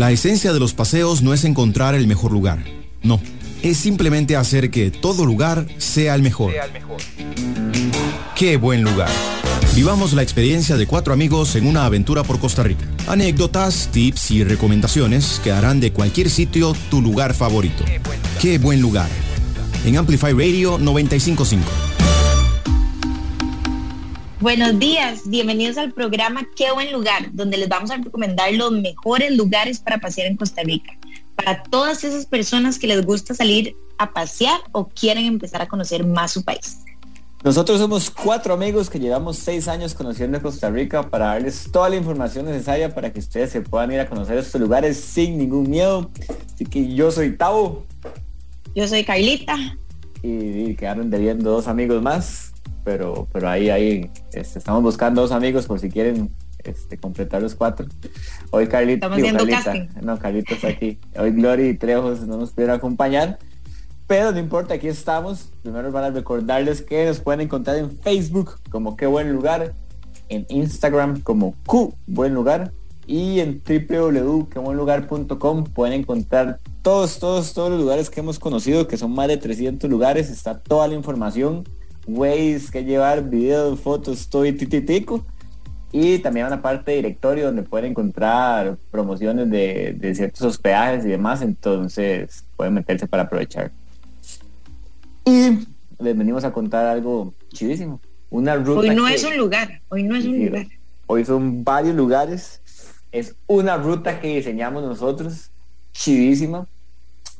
La esencia de los paseos no es encontrar el mejor lugar, no, es simplemente hacer que todo lugar sea el mejor. Qué buen lugar. Vivamos la experiencia de cuatro amigos en una aventura por Costa Rica. Anécdotas, tips y recomendaciones que harán de cualquier sitio tu lugar favorito. Qué buen lugar. En Amplify Radio 955. Buenos días, bienvenidos al programa Qué buen lugar, donde les vamos a recomendar los mejores lugares para pasear en Costa Rica. Para todas esas personas que les gusta salir a pasear o quieren empezar a conocer más su país. Nosotros somos cuatro amigos que llevamos seis años conociendo Costa Rica para darles toda la información necesaria para que ustedes se puedan ir a conocer estos lugares sin ningún miedo. Así que yo soy Tavo. Yo soy Carlita. Y, quedaron debiendo dos amigos más pero, pero ahí, ahí este, estamos buscando dos amigos por si quieren este, completar los cuatro. Hoy Carlita, no, Carlita está aquí. Hoy Gloria y Trejos no nos pudieron acompañar, pero no importa, aquí estamos. Primero van a recordarles que nos pueden encontrar en Facebook como Qué Buen Lugar, en Instagram como Q Buen Lugar y en www.quebuenlugar.com pueden encontrar todos, todos, todos los lugares que hemos conocido, que son más de 300 lugares, está toda la información ways que llevar, videos, fotos, todo y tititico. Y también una parte de directorio donde pueden encontrar promociones de, ciertos hospedajes y demás. Entonces pueden meterse para aprovechar. Y les venimos a contar algo chidísimo. Una ruta. Hoy no es un lugar. Hoy no es un lugar. Hoy son varios lugares. Es una ruta que diseñamos nosotros. Chidísima.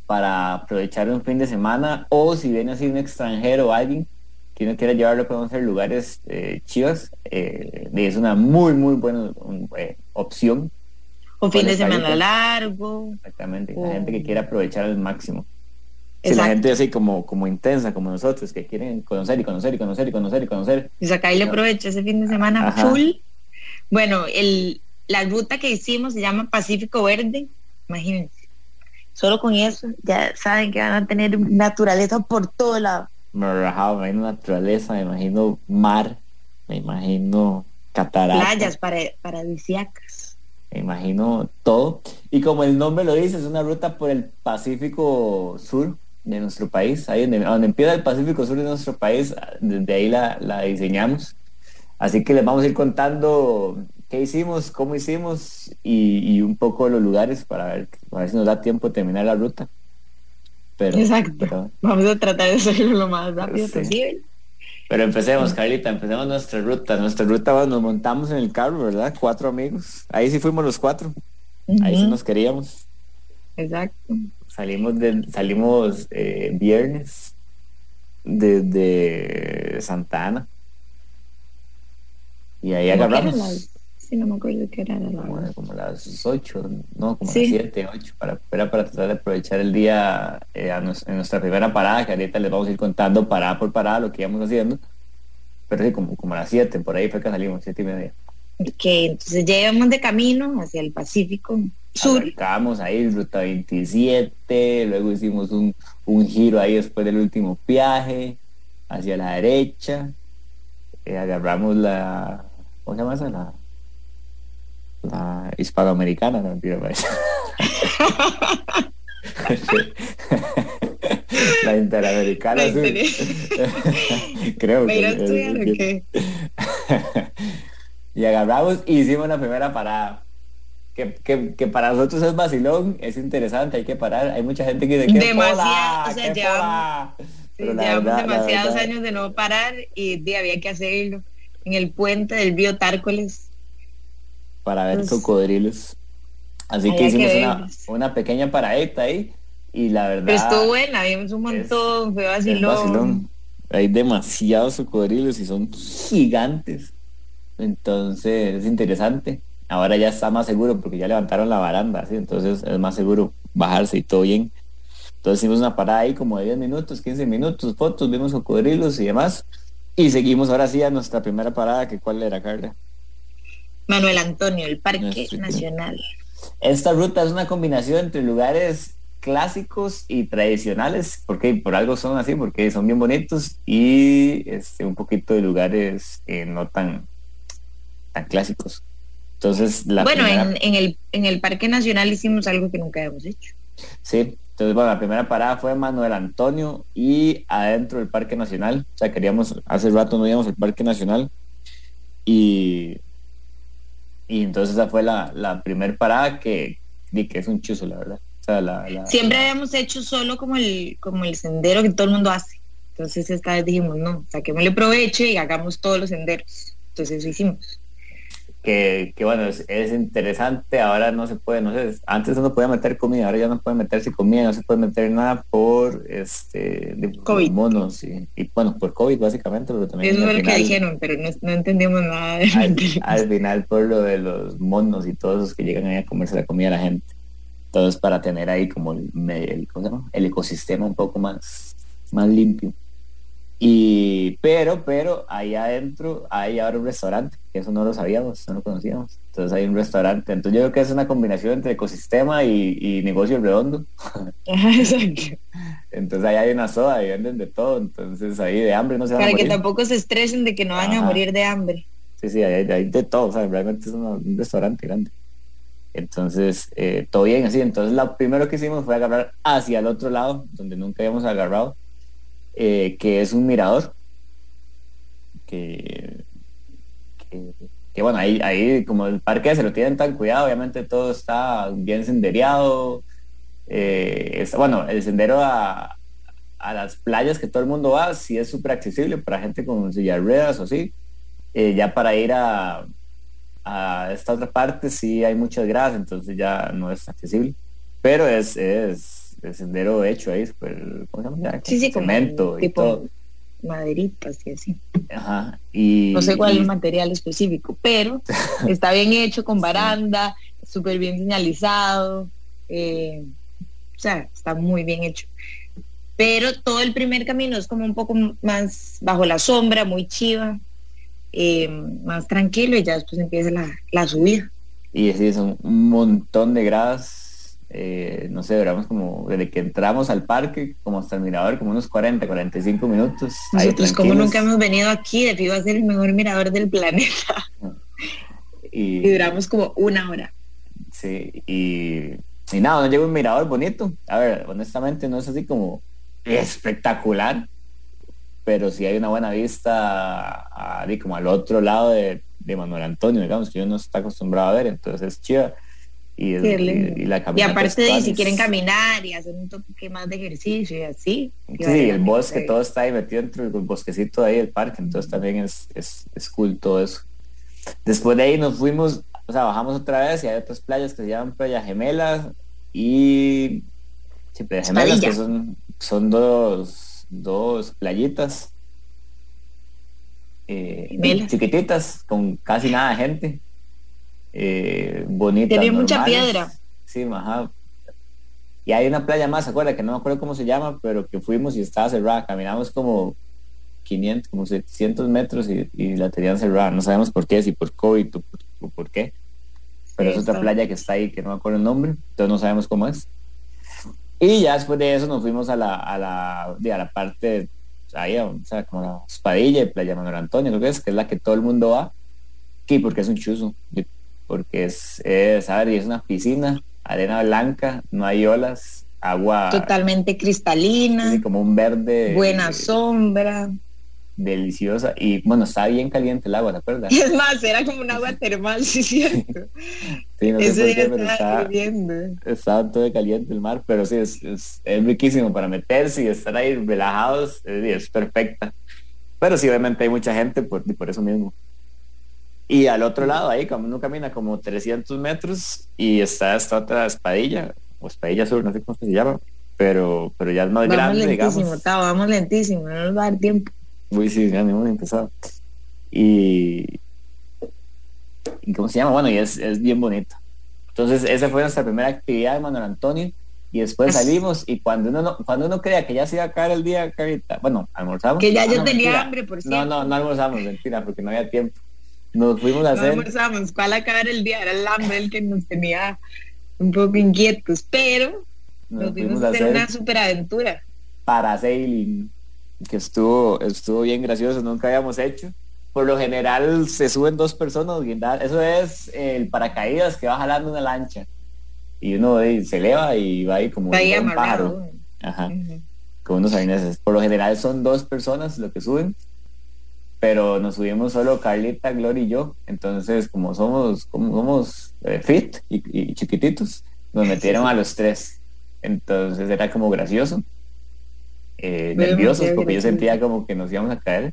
Para aprovechar un fin de semana. O si viene así un extranjero o alguien si uno quiere llevarlo, podemos hacer lugares eh, chivas. Eh, es una muy, muy buena eh, opción. Un fin de semana largo. Exactamente. La gente que quiere aprovechar al máximo. Si la gente así como, como intensa, como nosotros, que quieren conocer y conocer y conocer y conocer y conocer. Y sacarle provecho ese fin de semana full. Bueno, el, la ruta que hicimos se llama Pacífico Verde. Imagínense. Solo con eso ya saben que van a tener naturaleza por todo lado me relajaba, me imagino naturaleza, me imagino mar, me imagino cataratas. Playas para, paradisíacas. Me imagino todo. Y como el nombre lo dice, es una ruta por el Pacífico Sur de nuestro país, ahí donde, donde empieza el Pacífico Sur de nuestro país, desde ahí la, la diseñamos. Así que les vamos a ir contando qué hicimos, cómo hicimos y, y un poco los lugares para ver, para ver si nos da tiempo de terminar la ruta. Exacto. Vamos a tratar de hacerlo lo más rápido posible. Pero empecemos, Carlita, empecemos nuestra ruta. Nuestra ruta nos montamos en el carro, ¿verdad? Cuatro amigos. Ahí sí fuimos los cuatro. Ahí sí nos queríamos. Exacto. Salimos de, salimos eh, viernes desde Santa Ana. Y ahí agarramos no me acuerdo qué era la hora. Como, las 8, no, como las 7, 8, para, para tratar de aprovechar el día eh, en nuestra primera parada, que ahorita les vamos a ir contando parada por parada lo que íbamos haciendo. Pero sí, como, como a las 7, por ahí fue que salimos, 7 y media. Ok, entonces ya íbamos de camino hacia el Pacífico Sur. Arrancamos ahí, ruta 27, luego hicimos un, un giro ahí después del último viaje, hacia la derecha, eh, agarramos la, ¿cómo se llama esa? La, la hispanoamericana, no mentira, la interamericana, Creo que, y agarramos y hicimos la primera parada. Que, que, para nosotros es vacilón, es interesante, hay que parar. Hay mucha gente que dice que demasiado, o sea, llevamos, demasiados años de no parar y de, había que hacerlo. En el puente del río Tárcoles para ver pues, cocodrilos. Así que hicimos una, una, pequeña paradita ahí y la verdad... Pero estuvo buena, vimos un montón, fue vacilón. Hay demasiados cocodrilos y son gigantes. Entonces es interesante. Ahora ya está más seguro porque ya levantaron la baranda, ¿sí? entonces es más seguro bajarse y todo bien. Entonces hicimos una parada ahí como de 10 minutos, 15 minutos, fotos, vimos cocodrilos y demás. Y seguimos ahora sí a nuestra primera parada, que cuál era, Carla. Manuel Antonio, el Parque Nacional. Esta ruta es una combinación entre lugares clásicos y tradicionales, porque por algo son así, porque son bien bonitos, y este, un poquito de lugares no tan, tan clásicos. Entonces, la bueno, en, el, en el Parque Nacional hicimos algo que nunca habíamos hecho. Sí, entonces, bueno, la primera parada fue Manuel Antonio y adentro del Parque Nacional. O sea, queríamos, hace rato no íbamos al Parque Nacional. Y, y entonces esa fue la, la primera parada que, que es un chuzo, la verdad. Siempre habíamos hecho solo como el, como el sendero que todo el mundo hace. Entonces esta vez dijimos, no, saquémosle provecho y hagamos todos los senderos. Entonces eso hicimos que, bueno, es, interesante, ahora no se puede, no sé, antes uno podía meter comida, ahora ya no puede meterse comida, no se puede meter nada por este COVID. monos y, bueno, por COVID básicamente, pero también Eso es lo que dijeron, pero no, entendimos nada al, final por lo de los monos y todos los que llegan ahí a comerse la comida a la gente. Entonces para tener ahí como el, el, el ecosistema un poco más, más limpio. Y, pero, pero ahí adentro hay ahora un restaurante, que eso no lo sabíamos, no lo conocíamos. Entonces hay un restaurante. Entonces yo creo que es una combinación entre ecosistema y, negocio redondo. Entonces ahí hay una soda y venden de todo. Entonces ahí de hambre no se van Para que tampoco se estresen de que no van a morir de hambre. Sí, sí, hay, de todo. O sea, realmente es un restaurante grande. Entonces, eh, todo bien así. Entonces, lo primero que hicimos fue agarrar hacia el otro lado, donde nunca habíamos agarrado eh, que es un mirador, que, que, bueno, ahí, ahí como el parque se lo tienen tan cuidado, obviamente todo está bien sendereado, eh, bueno, el sendero a, a, las playas que todo el mundo va, sí es súper accesible para gente con silla ruedas o sí, eh, ya para ir a, a esta otra parte sí hay muchas gradas, entonces ya no es accesible, pero es, es el sendero hecho ahí, super, ¿cómo se llama? Sí, sí, cemento y todo. Maderitas y así. Ajá. Y, no sé cuál es el material específico, pero está bien hecho con baranda, súper bien señalizado. Eh, o sea, está muy bien hecho. Pero todo el primer camino es como un poco más bajo la sombra, muy chiva, eh, más tranquilo y ya después empieza la, la subida. Y sí, son un montón de gradas eh, no sé, duramos como desde que entramos al parque, como hasta el mirador, como unos 40, 45 minutos. Nosotros como nunca hemos venido aquí, debido a ser el mejor mirador del planeta. Y, duramos como una hora. Sí, y, y nada, no llegó un mirador bonito. A ver, honestamente no es así como espectacular, pero sí hay una buena vista a, como al otro lado de, de Manuel Antonio, digamos, que yo no está acostumbrado a ver, entonces es chido y, la y aparte de si quieren caminar y hacer un toque más de ejercicio y así. Sí, el bosque, todo está ahí metido dentro del bosquecito ahí del parque, entonces también es, es, es cool todo eso. Después de ahí nos fuimos, o sea, bajamos otra vez y hay otras playas que se llaman Playa Gemelas y sí, Playa Gemelas, que son, son dos, dos playitas eh, chiquititas con casi nada de gente eh, bonita. Tiene mucha piedra. Sí, ajá. Y hay una playa más, acuerda que no me acuerdo cómo se llama, pero que fuimos y estaba cerrada. Caminamos como 500, como 700 metros y, la tenían cerrada. No sabemos por qué, si por COVID o por, qué. Pero es otra playa que está ahí, que no me acuerdo el nombre, entonces no sabemos cómo es. Y ya después de eso nos fuimos a la, a la, a la parte, ahí, o sea, como la espadilla y Playa Manuel Antonio, creo que es, que es la que todo el mundo va. Sí, porque es un chuzo porque es, es, a ver, y es una piscina, arena blanca, no hay olas, agua totalmente cristalina, como un verde, buena sombra, deliciosa y bueno, está bien caliente el agua, ¿te acuerdas? Es más, era como un agua termal, sí, cierto. sí, no sé qué, pero estaba, estaba, todo caliente el mar, pero sí, es, es, riquísimo para meterse y estar ahí relajados, es, es perfecta. Pero sí, obviamente hay mucha gente por, por eso mismo. Y al otro lado, ahí, como uno camina como 300 metros y está esta otra espadilla, o espadilla sur, no sé cómo se llama, pero, pero ya es más grande, lentísimo, digamos. vamos lentísimo, no nos va a dar tiempo. Uy, sí, ya hemos empezado. Y, y ¿cómo se llama? Bueno, y es, es bien bonito. Entonces, esa fue nuestra primera actividad de Manuel Antonio. Y después salimos y cuando uno no, cuando uno crea que ya se iba a caer el día, Carita, bueno, almorzamos. Que ya yo tenía hambre, por cierto. No, no, no almorzamos, mentira, porque no había tiempo. Nos fuimos a hacer. No almorzamos, ¿cuál acabar el día? Era el hambre el que nos tenía un poco inquietos, pero nos, fuimos, a hacer, una superaventura. Parasailing, que estuvo, estuvo bien gracioso, nunca habíamos hecho. por lo general se suben dos personas Eso es el paracaídas que va jalando una lancha. Y uno se eleva y va ahí como un pájaro. Ajá. Con unos arneses. Por lo general son dos personas lo que suben. Pero nos subimos solo Carlita, Gloria y yo. Entonces, como somos, como somos eh, fit y, chiquititos, nos metieron a los tres. Entonces era como gracioso. Eh, nerviosos porque yo sentía como que nos íbamos a caer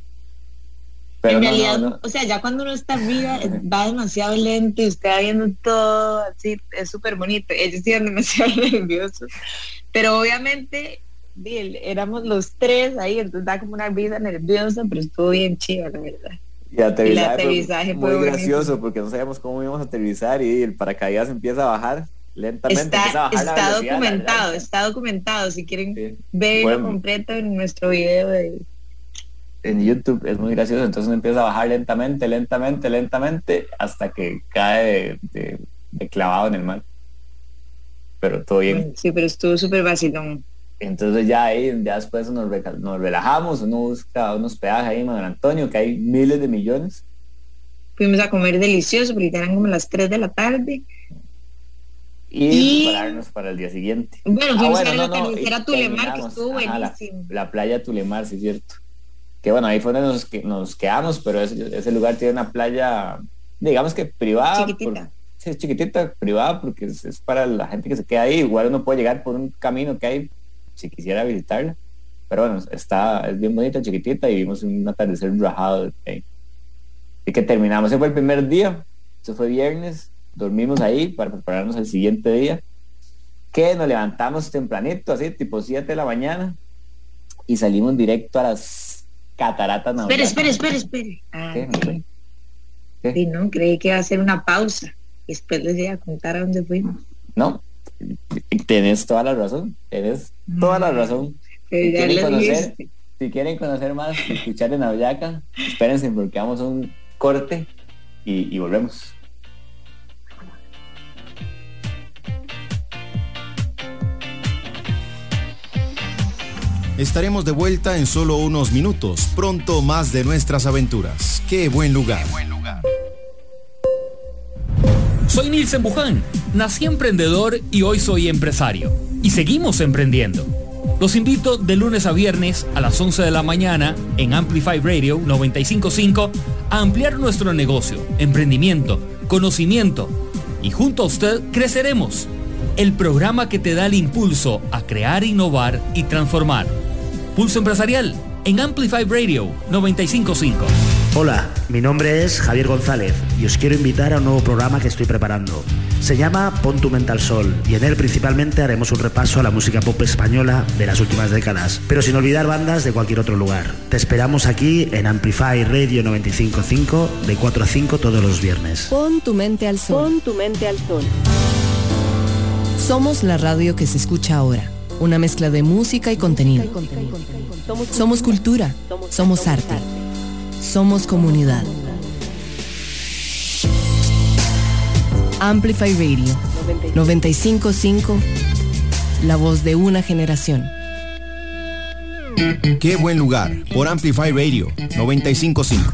en realidad, o sea, ya cuando uno está arriba va demasiado lento y usted va viendo todo así, es súper bonito. Ellos iban demasiado nerviosos, pero obviamente éramos los tres ahí, entonces da como una vida nerviosa, pero estuvo bien chido, la verdad. Y el aterrizaje, fue, muy gracioso porque no sabíamos cómo íbamos a aterrizar y el paracaídas empieza a bajar lentamente. Está, está documentado, está documentado. Si quieren verlo completo en nuestro video de en YouTube es muy gracioso, entonces uno empieza a bajar lentamente, lentamente, lentamente, hasta que cae de, clavado en el mar. Pero todo bien. Sí, pero estuvo súper vacilón. Entonces ya ahí, ya después nos, nos relajamos, uno busca unos peajes ahí en Antonio, que hay miles de millones. Fuimos a comer delicioso, porque eran como las 3 de la tarde. Y, prepararnos para el día siguiente. Bueno, ah, fuimos a la no, Tulemar, que estuvo buenísimo. La, la, playa Tulemar, sí es cierto que bueno, ahí fue donde nos, nos quedamos, pero ese, lugar tiene una playa, digamos que privada. Chiquitita. sí, es chiquitita, privada, porque es, para la gente que se queda ahí. Igual uno puede llegar por un camino que hay si quisiera visitarla. Pero bueno, está, es bien bonita, chiquitita, y vimos un atardecer rajado. Y que terminamos, ese fue el primer día, eso fue viernes, dormimos ahí para prepararnos el siguiente día, que nos levantamos tempranito, así, tipo 7 de la mañana, y salimos directo a las Catarata no. Espera, espera, espera, espera. Ah, Sí, no, creí que iba a hacer una pausa. Y después les iba a contar a dónde fuimos. No, tienes toda la razón. Tienes toda la razón. Si quieren, conocer, si quieren conocer más, escuchar en Aviaca, espérense porque vamos a un corte y, y volvemos. Estaremos de vuelta en solo unos minutos. Pronto más de nuestras aventuras. ¡Qué buen lugar! Soy Nilsen Buján. Nací emprendedor y hoy soy empresario. Y seguimos emprendiendo. Los invito de lunes a viernes a las 11 de la mañana en Amplify Radio 955 a ampliar nuestro negocio, emprendimiento, conocimiento. Y junto a usted creceremos. El programa que te da el impulso a crear, innovar y transformar. Pulso Empresarial en Amplify Radio 955. Hola, mi nombre es Javier González y os quiero invitar a un nuevo programa que estoy preparando. Se llama Pon tu mente al sol y en él principalmente haremos un repaso a la música pop española de las últimas décadas, pero sin olvidar bandas de cualquier otro lugar. Te esperamos aquí en Amplify Radio 955 de 4 a 5 todos los viernes. Pon tu mente al sol. Pon tu mente al sol. Somos la radio que se escucha ahora una mezcla de música y contenido. Somos cultura, somos arte, somos comunidad. Amplify Radio 955, la voz de una generación. Qué buen lugar por Amplify Radio 955.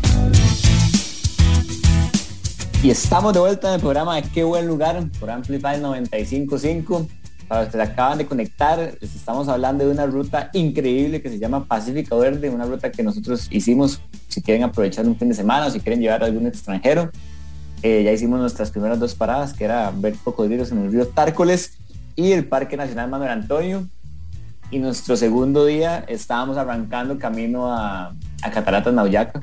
Y estamos de vuelta en el programa de Qué buen lugar por Amplify 955. Para los que acaban de conectar, les estamos hablando de una ruta increíble que se llama Pacífico Verde, una ruta que nosotros hicimos si quieren aprovechar un fin de semana o si quieren llevar a algún extranjero. Eh, ya hicimos nuestras primeras dos paradas, que era ver cocodrilos en el río Tárcoles y el Parque Nacional Manuel Antonio. Y nuestro segundo día estábamos arrancando camino a, a Cataratas Nauyaca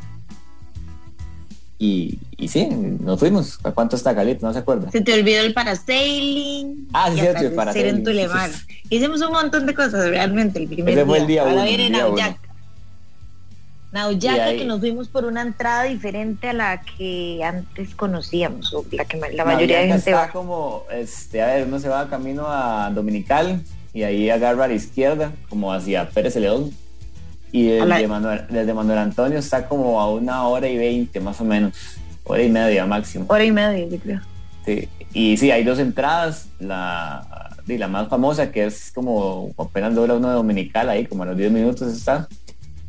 y, y sí, nos fuimos. ¿A cuánto está Calito? No se acuerda. Se te olvidó el parasailing. Ah, sí, cierto, el parasailing. En Hicimos un montón de cosas realmente el primer Ese fue el día Ahora viene Nauyaca. Nauyaca, que nos fuimos por una entrada diferente a la que antes conocíamos, o la que la mayoría de gente está como, este, a ver, uno se va camino a Dominical y ahí agarra a la izquierda, como hacia Pérez León y desde, Manuel, desde Manuel Antonio está como a una hora y veinte más o menos, hora y media máximo. Hora y media, yo creo. Sí, y sí, hay dos entradas, la, la más famosa que es como apenas dobla uno de dominical ahí, como a los 10 minutos está,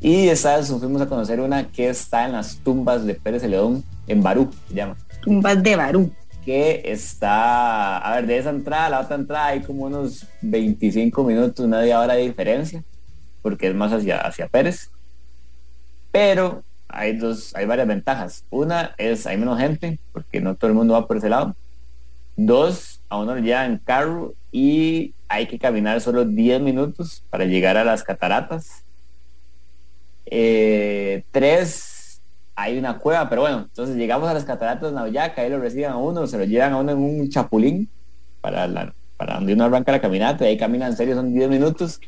Y esta vez fuimos a conocer una que está en las tumbas de Pérez Celedón, en Barú, se llama. Tumbas de Barú. Que está, a ver, de esa entrada a la otra entrada hay como unos 25 minutos, media hora de diferencia, porque es más hacia, hacia Pérez. Pero hay dos, hay varias ventajas. Una es hay menos gente, porque no todo el mundo va por ese lado. Dos, a uno le en carro y hay que caminar solo 10 minutos para llegar a las cataratas. Eh, tres, hay una cueva, pero bueno, entonces llegamos a las cataratas de Navillaca, ahí lo reciben a uno, se lo llevan a uno en un chapulín para, la, para donde uno arranca la caminata, y ahí camina en serio, son 10 minutos.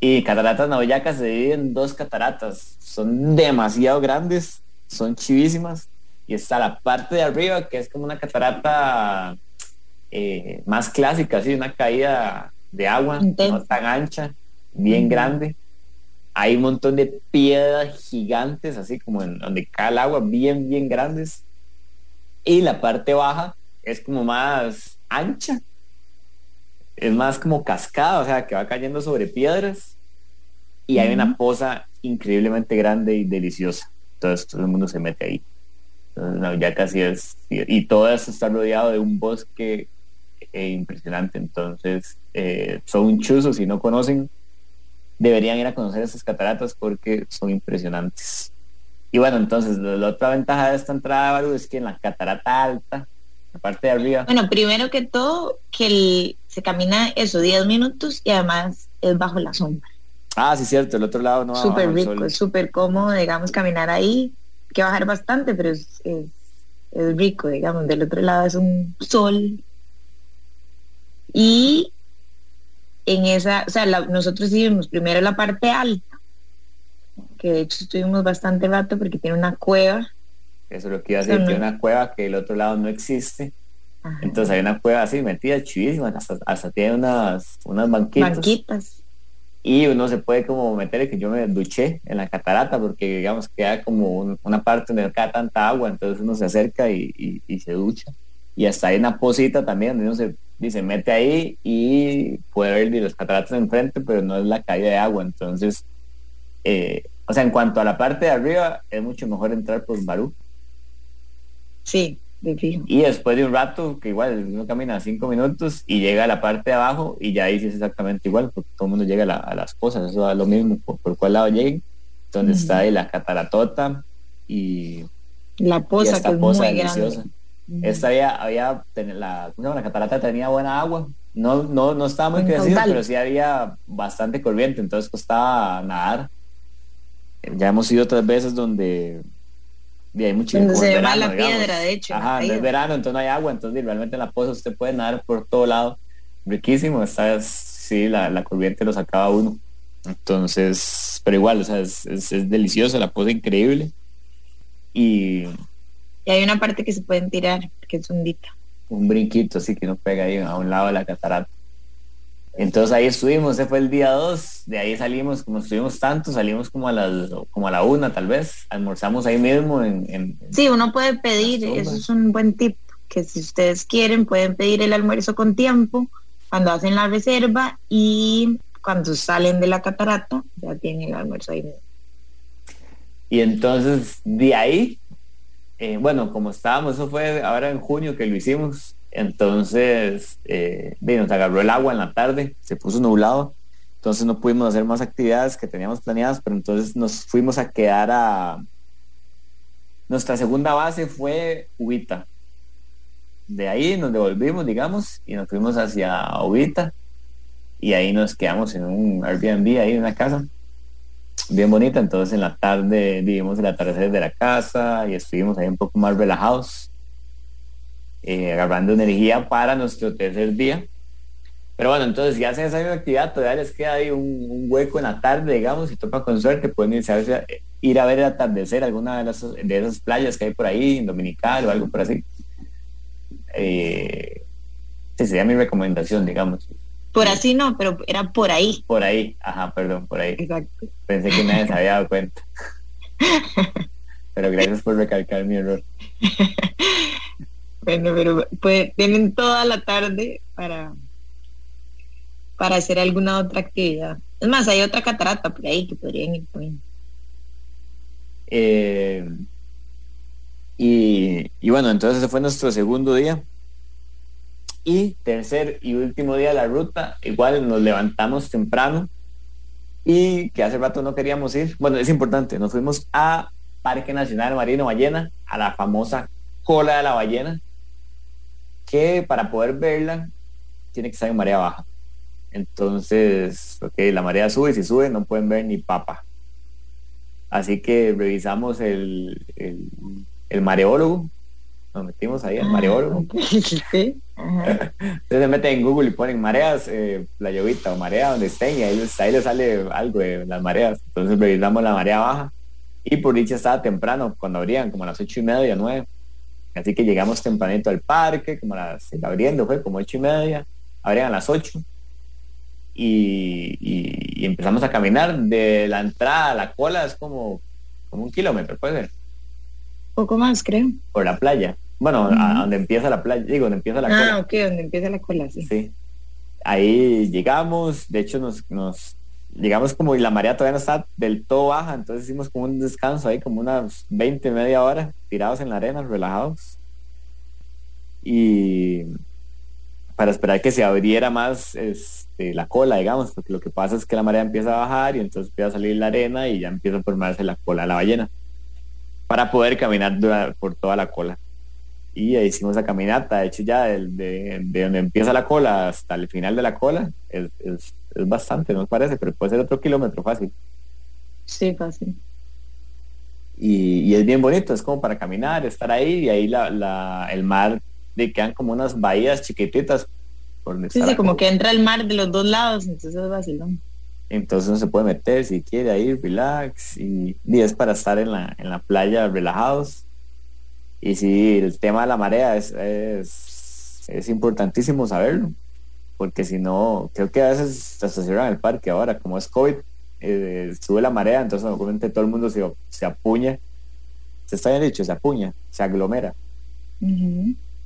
Y cataratas Navillaca se dividen en dos cataratas, son demasiado grandes, son chivísimas. Y está la parte de arriba, que es como una catarata eh, más clásica, así, una caída de agua, no tan ancha, bien grande hay un montón de piedras gigantes, así como en donde cae el agua, bien, bien grandes. Y la parte baja es como más ancha. Es más como cascada, o sea, que va cayendo sobre piedras. Y hay una poza increíblemente grande y deliciosa. Entonces todo el mundo se mete ahí. Entonces, ya casi es. Y todo eso está rodeado de un bosque eh, impresionante. Entonces, eh, son chuzos, si no conocen, deberían ir a conocer esas cataratas porque son impresionantes. Y bueno, entonces la otra ventaja de esta entrada Baru es que en la catarata alta, la parte de arriba. Bueno, primero que todo, que se camina eso 10 minutos y además es bajo la sombra. Ah, sí, cierto, el otro lado no. Súper rico, es súper cómodo, digamos, caminar ahí. Que bajar bastante, pero es, es, es rico, digamos. Del otro lado es un sol. Y en esa, o sea, nosotros hicimos primero la parte alta, que de hecho estuvimos bastante rato porque tiene una cueva. Eso es lo que iba a decir, tiene una cueva que el otro lado no existe. Entonces hay una cueva así metida chivísima, hasta, tiene unas, unas banquitas. Banquitas. Y uno se puede como meter, que yo me duché en la catarata, porque digamos queda como una parte donde no queda tanta agua, entonces uno se acerca y, y se ducha. Y hasta hay una posita también donde uno se dice, mete ahí y puede ver los cataratas enfrente, pero no es la caída de agua. Entonces, eh, o sea, en cuanto a la parte de arriba, es mucho mejor entrar por Barú. Sí, de fijo. Y después de un rato, que igual uno camina cinco minutos y llega a la parte de abajo y ya ahí sí es exactamente igual, porque todo el mundo llega a, las cosas, eso da lo mismo por, cuál lado lleguen, donde está ahí la cataratota y la poza, que es muy grande. Esta había, había la, la catarata tenía buena agua. No, no, no estaba muy crecida, pero sí había bastante corriente, entonces costaba nadar. Ya hemos ido otras veces donde hay mucho donde se va la piedra, de hecho. Ajá, es verano, entonces no hay agua, entonces realmente en la poza usted puede nadar por todo lado. Riquísimo, esta vez sí, la, la corriente lo sacaba uno. Entonces, pero igual, o sea, es, es, es delicioso, la poza increíble. Y y hay una parte que se pueden tirar, que es un dito. Un brinquito, así que no pega ahí a un lado de la catarata. Entonces ahí estuvimos, ese fue el día 2, de ahí salimos, como estuvimos tanto, salimos como a las como a la una tal vez, almorzamos ahí mismo en... sí, uno puede pedir, eso es un buen tip, que si ustedes quieren pueden pedir el almuerzo con tiempo, cuando hacen la reserva y cuando salen de la catarata ya tienen el almuerzo ahí mismo. Y entonces de ahí eh, bueno, como estábamos, eso fue ahora en junio que lo hicimos, entonces eh, nos agarró el agua en la tarde, se puso nublado, entonces no pudimos hacer más actividades que teníamos planeadas, pero entonces nos fuimos a quedar a... Nuestra segunda base fue Ubita. De ahí nos devolvimos, digamos, y nos fuimos hacia Ubita y ahí nos quedamos en un Airbnb, ahí en una casa bien bonita. Entonces en la tarde vivimos el atardecer de la casa y estuvimos ahí un poco más relajados, eh, agarrando energía para nuestro tercer día. Pero bueno, entonces si hacen esa misma actividad, todavía les queda ahí un, hueco en la tarde, digamos, y topa con suerte, pueden irse a ir a ver el atardecer alguna de, de esas playas que hay por ahí, en Dominical o algo por así. Eh, sería mi recomendación, digamos. Por así no, pero era por ahí. Por ahí, ajá, perdón, por ahí. Exacto. Pensé que nadie se había dado cuenta. pero gracias por recalcar mi error. bueno, pero pues, tienen toda la tarde para, para hacer alguna otra actividad. Es más, hay otra catarata por ahí que podrían ir también. Eh, y, y, bueno, entonces ese fue nuestro segundo día. Y tercer y último día de la ruta, igual nos levantamos temprano y que hace rato no queríamos ir. Bueno, es importante, nos fuimos a Parque Nacional Marino Ballena, a la famosa cola de la ballena, que para poder verla tiene que estar en marea baja. Entonces, ok, la marea sube y si sube no pueden ver ni papa. Así que revisamos el, el, mareólogo, nos metimos ahí al ah, mareólogo. Sí. Entonces se meten en Google y ponen mareas, eh, la llovita o marea donde estén y ahí les, ahí les sale algo de las mareas. Entonces revisamos la marea baja y por dicha estaba temprano, cuando abrían, como a las ocho y media, nueve. Así que llegamos tempranito al parque, como a las, abriendo fue como ocho y media, abrían a las ocho. Y, empezamos a caminar de la entrada a la cola, es como, como un kilómetro, puede ser. Poco más, creo. Por la playa. Bueno, a donde empieza la playa, digo, donde empieza la cola. Ah, ok, donde empieza la cola, sí. Sí. Ahí llegamos, de hecho nos, nos llegamos como y la marea todavía no está del todo baja, entonces hicimos como un descanso ahí, como unas 20, media hora, tirados en la arena, relajados. Y para esperar que se abriera más este, la cola, digamos, porque lo que pasa es que la marea empieza a bajar y entonces empieza a salir la arena y ya empieza a formarse la cola de la ballena, para poder caminar por toda la cola. Y hicimos la caminata, de hecho ya de, de, donde empieza la cola hasta el final de la cola, es es bastante, ¿no parece? Pero puede ser otro kilómetro fácil. Sí, fácil. Y, es bien bonito, es como para caminar, estar ahí y ahí la, el mar, de quedan como unas bahías chiquititas. Por sí, sí, como que entra el mar de los dos lados, entonces es vacilón. Entonces uno se puede meter si quiere ahí, relax, y, y, es para estar en la, en la playa relajados. Y sí, el tema de la marea es, es, importantísimo saberlo porque si no, creo que a veces se en el parque ahora, como es COVID, eh, sube la marea, entonces obviamente todo el mundo se, se apuña, se está bien dicho, se apuña, se aglomera.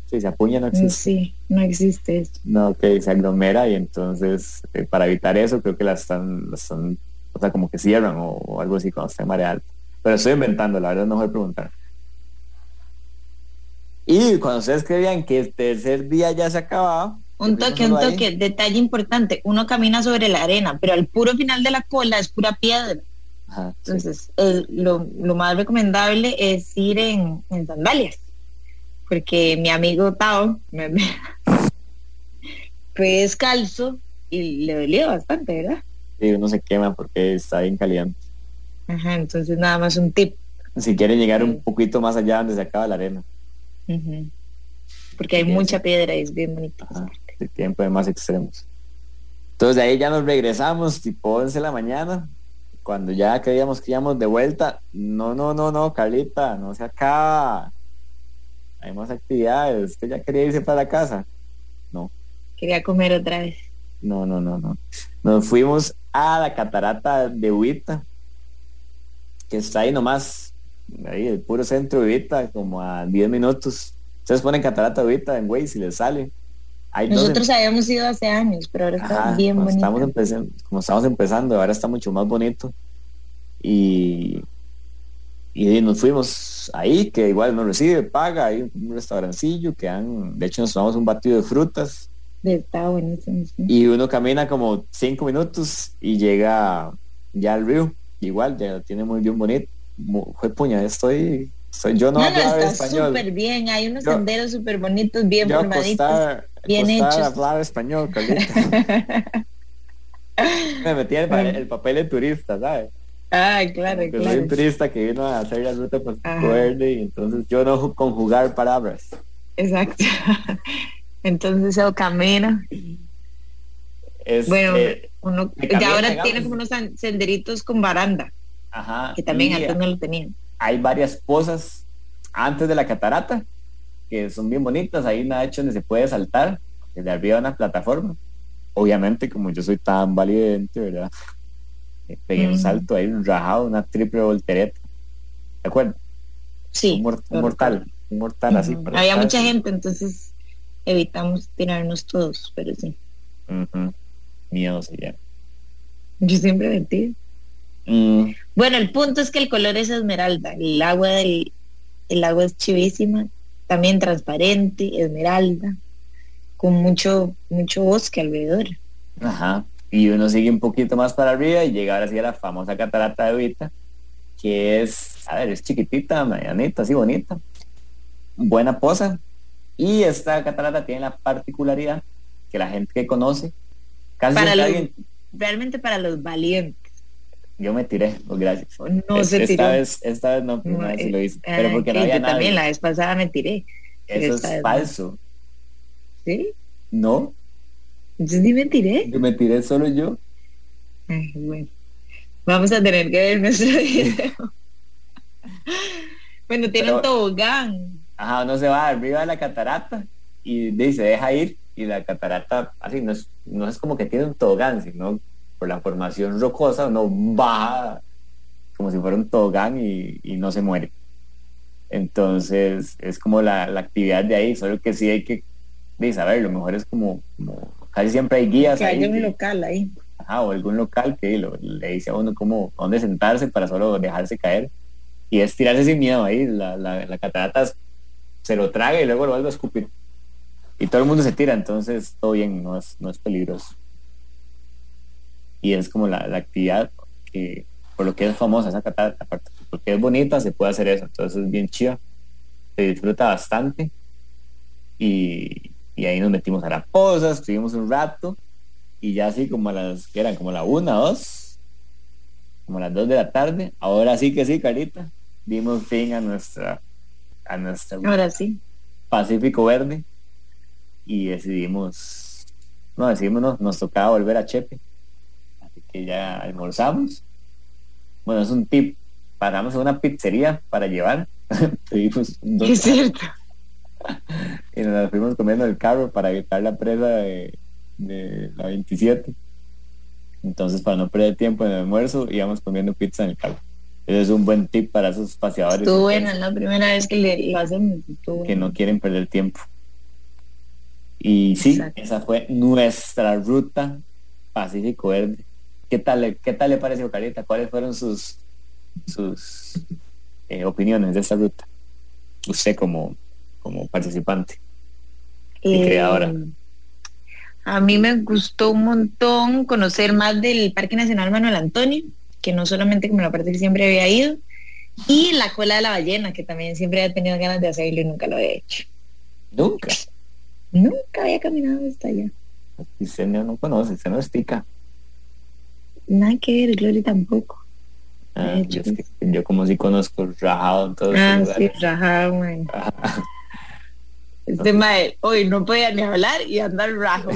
Sí, se apuña no existe. Sí, no existe eso. No, que se aglomera y entonces eh, para evitar eso creo que la están, están, o sea, como que cierran o, algo así cuando está en marea alta. Pero estoy inventando, la verdad no voy a preguntar. Y cuando ustedes creían que el tercer día ya se acababa, un toque, un toque, detalle importante, uno camina sobre la arena, pero al puro final de la cola es pura piedra. Entonces, lo, más recomendable es ir en, sandalias, porque mi amigo Tao me, fue descalzo y le dolió bastante, ¿verdad? Sí, uno se quema porque está bien caliente. Ajá, entonces nada más un tip. Si quieren llegar un poquito más allá donde se acaba la arena. Porque hay mucha piedra y es bien bonito de tiempo de más extremos. Entonces de ahí ya nos regresamos, tipo 11 de la mañana, cuando ya creíamos que íbamos de vuelta. No, no, no, no, Carlita, no se acaba. Hay más actividades. ¿Usted ya quería irse para la casa? No. Quería comer otra vez. No, no, no, no. Nos fuimos a la catarata de Huita, que está ahí nomás, ahí el puro centro de Huita, como a 10 minutos. Ustedes ponen catarata de Huita en Waze y les sale. Nosotros habíamos ido hace años, pero ahora está bien bonito. Estamos empezando, como estamos empezando, ahora está mucho más bonito. Y, y nos fuimos ahí, que igual nos recibe, paga, hay un restaurancillo que han, de hecho nos tomamos un batido de frutas. Está buenísimo. Y uno camina como cinco minutos y llega ya al río. Igual, ya tiene muy bien bonito. Fue puña, estoy soy, yo no, no, está súper bien, hay unos senderos súper bonitos, bien formaditos, bien hechos. hablar español, Me metí el, el, papel de turista, ¿sabes? Ah, claro, claro. Soy un turista que vino a hacer la ruta por verde y entonces yo no conjugar palabras. Exacto. entonces el camino. Es, bueno, eh, uno, ya ahora tiene como unos senderitos con baranda. Ajá. Que también antes no lo tenían hay varias pozas antes de la catarata que son bien bonitas. Hay una hecho donde se puede saltar desde arriba de una plataforma. Obviamente, como yo soy tan valiente, ¿verdad? Eh, pegué un mm. salto ahí, un rajado, una triple voltereta. ¿De acuerdo? Sí. Un, mortal, un mortal así. Había mucha gente, entonces evitamos tirarnos todos, pero sí. Miedo se llama. Yo siempre mentí. Mm. Bueno, el punto es que el color es esmeralda. El agua del el agua es chivísima, también transparente, esmeralda, con mucho mucho bosque alrededor. Ajá. Y uno sigue un poquito más para arriba y llega ahora sí a la famosa catarata de Vita, que es, a ver, es chiquitita, medianita, así bonita, buena posa. Y esta catarata tiene la particularidad que la gente que conoce, casi para realmente para los valientes. Yo me tiré, oh, gracias. No se esta tiró. Vez, esta vez no, no vez lo hice. Pero porque no había yo también la vez pasada me tiré. Eso es falso. ¿Sí? No. Yo sí me tiré. Yo me tiré solo yo. Ay, bueno. Vamos a tener que ver nuestro video. bueno, tiene un tobogán. Ajá, uno se va arriba de la catarata y dice, deja ir y la catarata así no es, no es como que tiene un tobogán, sino por la formación rocosa uno baja como si fuera un tobogán y, no se muere. Entonces es como la, actividad de ahí, solo que sí hay que saber, lo mejor es como, casi siempre hay guías. Que un local ahí. Ajá, o algún local que le dice a uno cómo, dónde sentarse para solo dejarse caer. Y es tirarse sin miedo ahí, la, la catarata se lo traga y luego lo vuelve a escupir y todo el mundo se tira, entonces todo bien, no es, no es peligroso. Y es como la, actividad que, por lo que es famosa esa catarata, aparte, porque es bonita, se puede hacer eso, entonces es bien chida, se disfruta bastante. Y, ahí nos metimos a la posa, estuvimos un rato, y ya así como a las, que eran como la una, dos, como a las dos de la tarde, ahora sí que sí, Carita, dimos fin a nuestra, a nuestra ahora sí. Pacífico Verde y decidimos, no, decidimos, nos tocaba volver a Chepe. Así que ya almorzamos. Bueno, es un tip. Paramos en una pizzería para llevar. es cierto. Y nos la fuimos comiendo el carro para evitar la presa de, la 27. Entonces, para no perder tiempo en el almuerzo, íbamos comiendo pizza en el carro. Ese es un buen tip para esos paseadores. Estuvo bueno, la primera vez que le, lo hacen. Que no quieren perder tiempo. Y sí, esa fue nuestra ruta Pacífico Verde. ¿Qué tal, qué tal le pareció, Carita? ¿Cuáles fueron sus, sus eh, opiniones de esta ruta? Usted como, como participante y eh, creadora. A mí me gustó un montón conocer más del Parque Nacional Manuel Antonio, que no solamente como la parte que siempre había ido, y la cola de la ballena, que también siempre había tenido ganas de hacerlo y nunca lo había hecho. Nunca. Nunca había caminado hasta allá. Y se no conoce, se no estica. Nada que ver, Gloria tampoco. Ah, yo, como si conozco rajado en todo Ah, sí, rajado, man. El tema de hoy no podía ni hablar y andar rajo.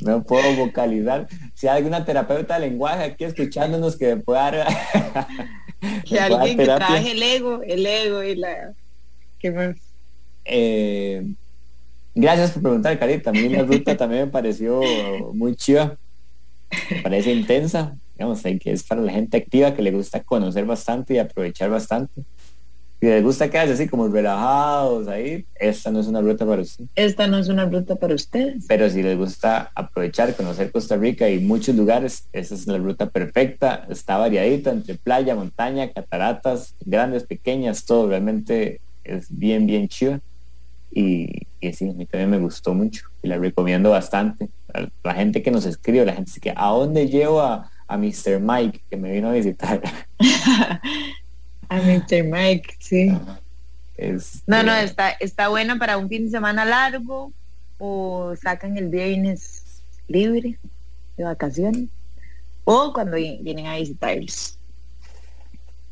no puedo vocalizar. Si hay alguna terapeuta de lenguaje aquí escuchándonos que pueda dar que alguien que trabaje el ego, el ego y la que más eh, gracias por preguntar, Carita. A mí la ruta también me pareció muy chiva. Me parece intensa. Digamos, que es para la gente activa que le gusta conocer bastante y aprovechar bastante. Si les gusta quedarse así como relajados ahí, esta no es una ruta para usted. Esta no es una ruta para ustedes. Pero si les gusta aprovechar, conocer Costa Rica y muchos lugares, esta es la ruta perfecta. Está variadita entre playa, montaña, cataratas, grandes, pequeñas, todo realmente es bien, bien chiva. Y, sí, a mí también me gustó mucho y la recomiendo bastante. La, gente que nos escribe, la gente dice que ¿a dónde llevo a, a Mr. Mike que me vino a visitar? a Mr. Mike, sí. Es, no, no, está, está buena para un fin de semana largo o sacan el viernes libre de vacaciones o cuando vienen a visitarlos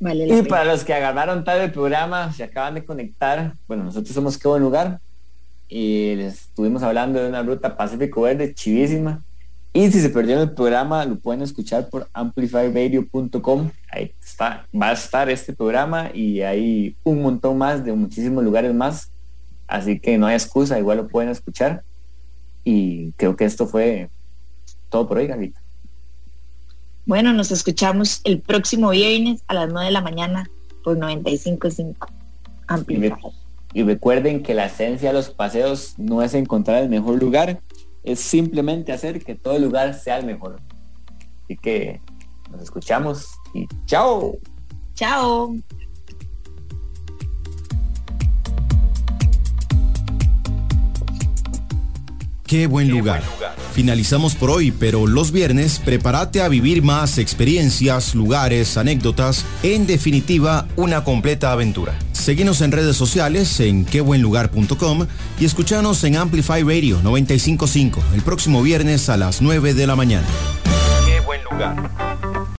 y para los que agarraron tal el programa, se acaban de conectar, bueno, nosotros somos Qué Buen Lugar y les estuvimos hablando de una ruta Pacífico Verde chivísima. Y si se perdieron el programa, lo pueden escuchar por amplifyradio.com. Ahí está, va a estar este programa y hay un montón más de muchísimos lugares más. Así que no hay excusa, igual lo pueden escuchar. Y creo que esto fue todo por hoy, Gavita. Bueno, nos escuchamos el próximo viernes a las 9 de la mañana por 95.5 Y, y recuerden que la esencia de los paseos no es encontrar el mejor lugar, es simplemente hacer que todo lugar sea el mejor. Así que nos escuchamos y chao. Chao. Qué buen lugar. Finalizamos por hoy, pero los viernes prepárate a vivir más experiencias, lugares, anécdotas, en definitiva, una completa aventura. Seguimos en redes sociales en quebuenlugar.com y escuchanos en Amplify Radio 955 el próximo viernes a las 9 de la mañana. Qué buen lugar.